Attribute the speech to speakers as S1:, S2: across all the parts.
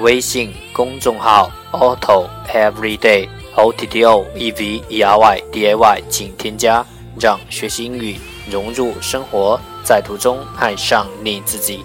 S1: 微信公众号 Auto Everyday O T T O E V E R Y D A Y，请添加，让学习英语融入生活，在途中爱上你自己。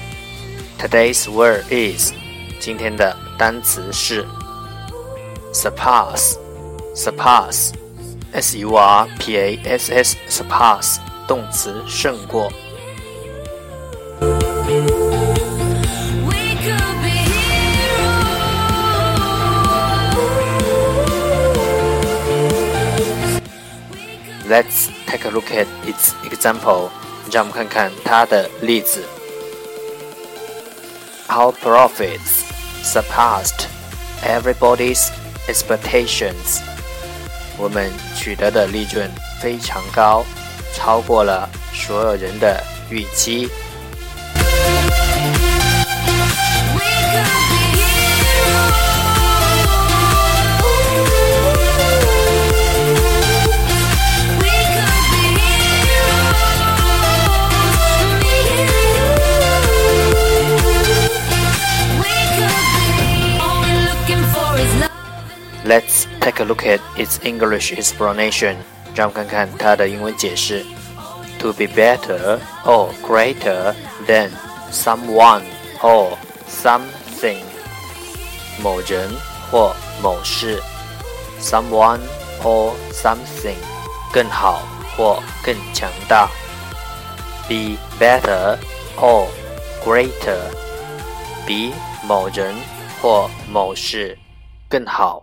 S1: Today's word is 今天的单词是 surpass surpass s u r p a s s surpass 动词胜过。Let's take a look at its example. 让我们看看它的例子。 our profits surpassed everybody's expectations. 我们取得的利润非常高，超过了所有人的预期。 Let's take a look at its English explanation. 让我们看看它的英文解释。To be better or greater than someone or something. 某人或某事。Someone or something. 更好或更强大。Be better or greater. 比某人或某事更好。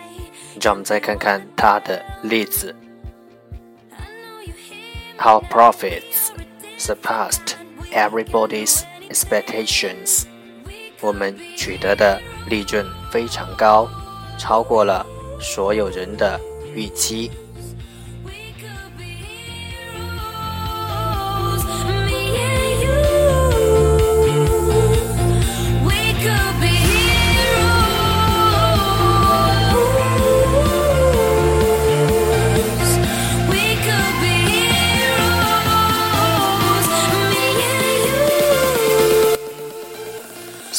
S1: 让我们再看看它的例子。How profits surpassed everybody's expectations。我们取得的利润非常高，超过了所有人的预期。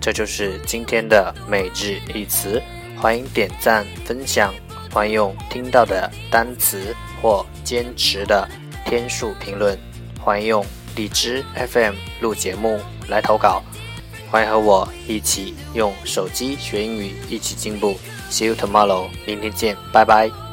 S1: 这就是今天的每日一词。欢迎点赞分享，欢迎用听到的单词或坚持的天数评论，欢迎用荔枝 FM 录节目来投稿。欢迎和我一起用手机学英语，一起进步。See you tomorrow，明天见，拜拜。